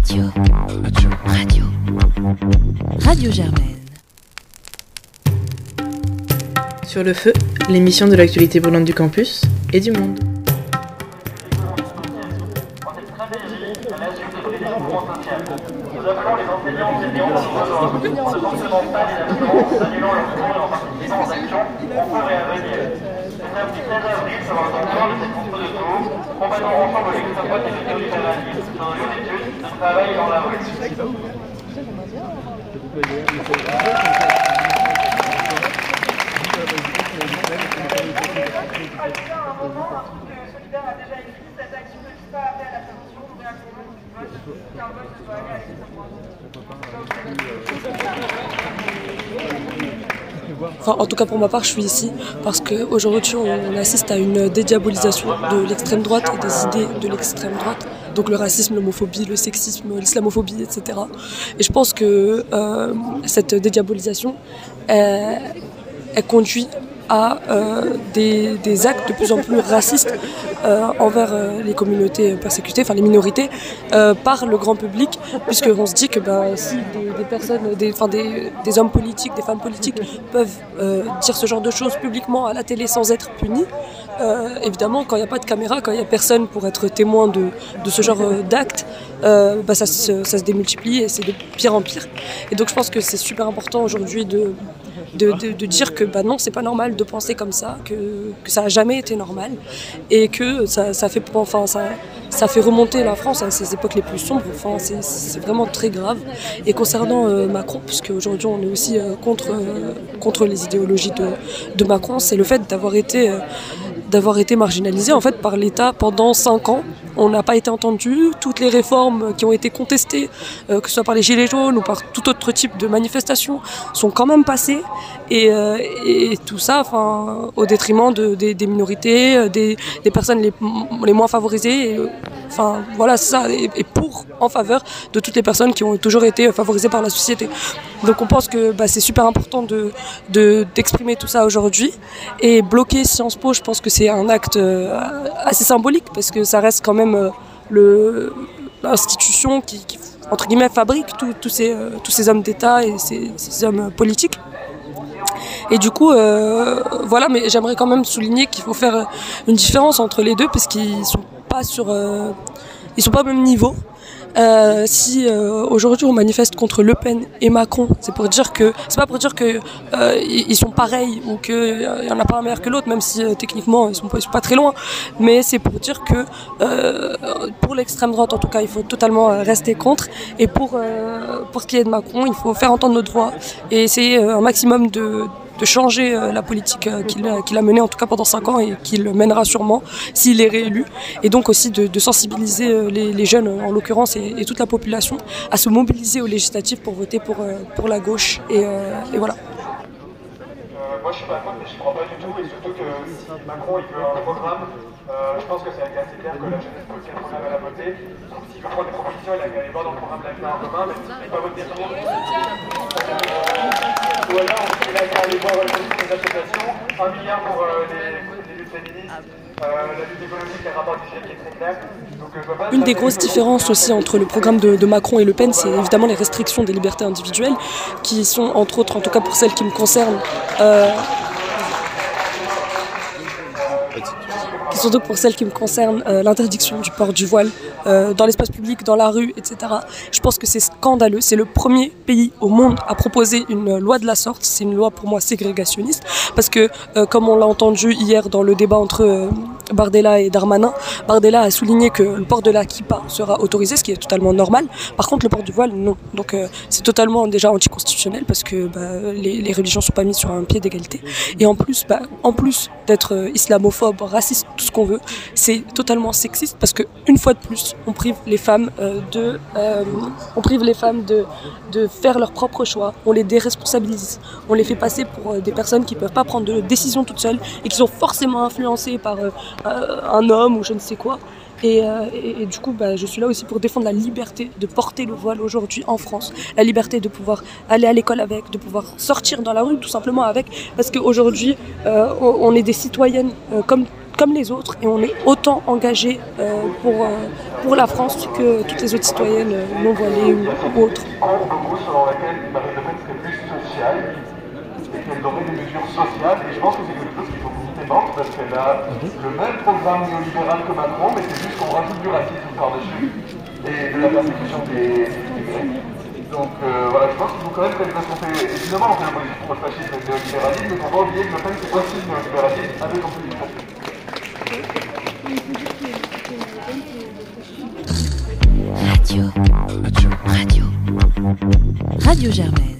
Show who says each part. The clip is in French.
Speaker 1: Radio. Radio. Radio Germaine.
Speaker 2: Sur le feu, l'émission de l'actualité brûlante du campus et du monde.
Speaker 3: Les les. Le samedi 13 avril sera donc lors de cette contre de tour, combattant ensemble droite et le néolibéralisme dans nos études, de travail dans la rue.
Speaker 4: En tout cas pour ma part, je suis ici parce qu'aujourd'hui on assiste à une dédiabolisation de l'extrême droite et des idées de l'extrême droite. Donc le racisme, l'homophobie, le sexisme, l'islamophobie, etc. Et je pense que euh, cette dédiabolisation, elle, conduit à euh, des, des, actes de plus en plus racistes envers euh, les communautés persécutées, enfin les minorités, euh, par le grand public, puisqu'on se dit que ben, si des, personnes, des, des, hommes politiques, des femmes politiques peuvent euh, dire ce genre de choses publiquement à la télé sans être punis, euh, évidemment, quand il n'y a pas de caméra, quand il n'y a personne pour être témoin de, de ce genre d'actes, euh, bah, ça, se, ça se démultiplie et c'est de pire en pire. Et donc je pense que c'est super important aujourd'hui de, de, de, de, dire que bah, non, c'est pas normal de penser comme ça, que, que ça n'a jamais été normal et que ça, fait remonter la France à ses époques les plus sombres. Enfin, c'est vraiment très grave. Et concernant euh, Macron, puisque aujourd'hui on est aussi euh, contre, euh, contre les idéologies de, de Macron, c'est le fait d'avoir été d'avoir été marginalisé en fait par l'État pendant cinq ans. On n'a pas été entendu. Toutes les réformes qui ont été contestées, euh, que ce soit par les Gilets jaunes ou par tout autre type de manifestation, sont quand même passées. Et, euh, tout ça enfin, au détriment de, des, minorités, euh, des, personnes les, les moins favorisées. Et, enfin, voilà, ça. Et, pour, en faveur de toutes les personnes qui ont toujours été favorisées par la société. Donc on pense que bah, c'est super important d'exprimer de, tout ça aujourd'hui. Et bloquer Sciences Po, je pense que c'est un acte assez symbolique parce que ça reste quand même euh, l'institution qui, entre guillemets, fabrique tous ces, euh, tous ces hommes d'État et ces, hommes politiques. Et du coup, euh, voilà, mais j'aimerais quand même souligner qu'il faut faire une différence entre les deux parce qu'ils sont euh, sont pas au même niveau. Euh, si euh, aujourd'hui on manifeste contre Le Pen et Macron, c'est pour dire que c'est pas pour dire que euh, ils sont pareils ou qu'il euh, y en a pas un meilleur que l'autre, même si euh, techniquement ils sont, pas, pas très loin. Mais c'est pour dire que euh, pour l'extrême droite, en tout cas, il faut totalement rester contre. Et pour pour ce qui est de Macron, il faut faire entendre notre voix et essayer un maximum de de changer euh, la politique euh, qu'il qu a menée en tout cas pendant 5 ans et qu'il mènera sûrement s'il est réélu et donc aussi de, sensibiliser euh, les, jeunes en l'occurrence et, toute la population à se mobiliser aux législatives pour voter pour, pour la gauche et voilà.
Speaker 3: Moi je suis pas contre mais je ne crois pas du tout et surtout que si Macron il veut un programme euh, je pense que c'est assez clair que la jeunesse peut aussi un programme à la voter. Donc s'il veut prendre des propositions, il a qu'à aller voir dans le programme L'Avenir en commun, même s'il n'est pas voté pour. Ou alors, il a qu'à aller voir le politique des associations, un milliard pour euh, les, les luttes féministes. Euh,
Speaker 4: Une des grosses différences aussi entre le programme de, de Macron et Le Pen, c'est évidemment les restrictions des libertés individuelles, qui sont entre autres, en tout cas pour celles qui me concernent, euh, surtout pour celles qui me concernent, euh, l'interdiction du port du voile euh, dans l'espace public, dans la rue, etc. Je pense que c'est scandaleux. C'est le premier pays au monde à proposer une loi de la sorte. C'est une loi pour moi ségrégationniste parce que, euh, comme on l'a entendu hier dans le débat entre Bardella et Darmanin, Bardella a souligné que le port de la kippa sera autorisé, ce qui est totalement normal. Par contre, le port du voile, non. Donc euh, c'est totalement déjà anticonstitutionnel parce que bah, les, les, religions sont pas mises sur un pied d'égalité. Et en plus, bah, en plus d'être islamophobe, raciste, tout ce qu'on veut, c'est totalement sexiste parce que une fois de plus, on prive les femmes euh, de, euh, on prive les femmes de, faire leurs propres choix. On les déresponsabilise. On les fait passer pour euh, des personnes qui peuvent pas prendre de décision toutes seules et qui sont forcément influencées par un homme ou je ne sais quoi. Et, euh, du coup, bah, je suis là aussi pour défendre la liberté de porter le voile aujourd'hui en France. La liberté de pouvoir aller à l'école avec, de pouvoir sortir dans la rue tout simplement avec. Parce qu'aujourd'hui, euh, on est des citoyennes euh, comme comme les autres et on est autant engagé euh, pour, euh, pour la France que toutes les autres citoyennes euh, non voilées ou, ou autres.
Speaker 3: et qu'elle aurait des mesures sociales. Et je pense que c'est quelque chose qu'il faut parce qu'elle a le même programme néolibéral que Macron, mais c'est juste qu'on rajoute du racisme par-dessus et de la persécution des immigrés. Donc euh, voilà, je pense qu'il faut quand même parce qu'on fait évidemment on fait la politique contre le fascisme et le néolibéralisme, mais faut pas oublier que Le Pen c'est aussi le néolibéralisme avec en plus.
Speaker 1: Radio. Radio. Radio. Radio Germaine.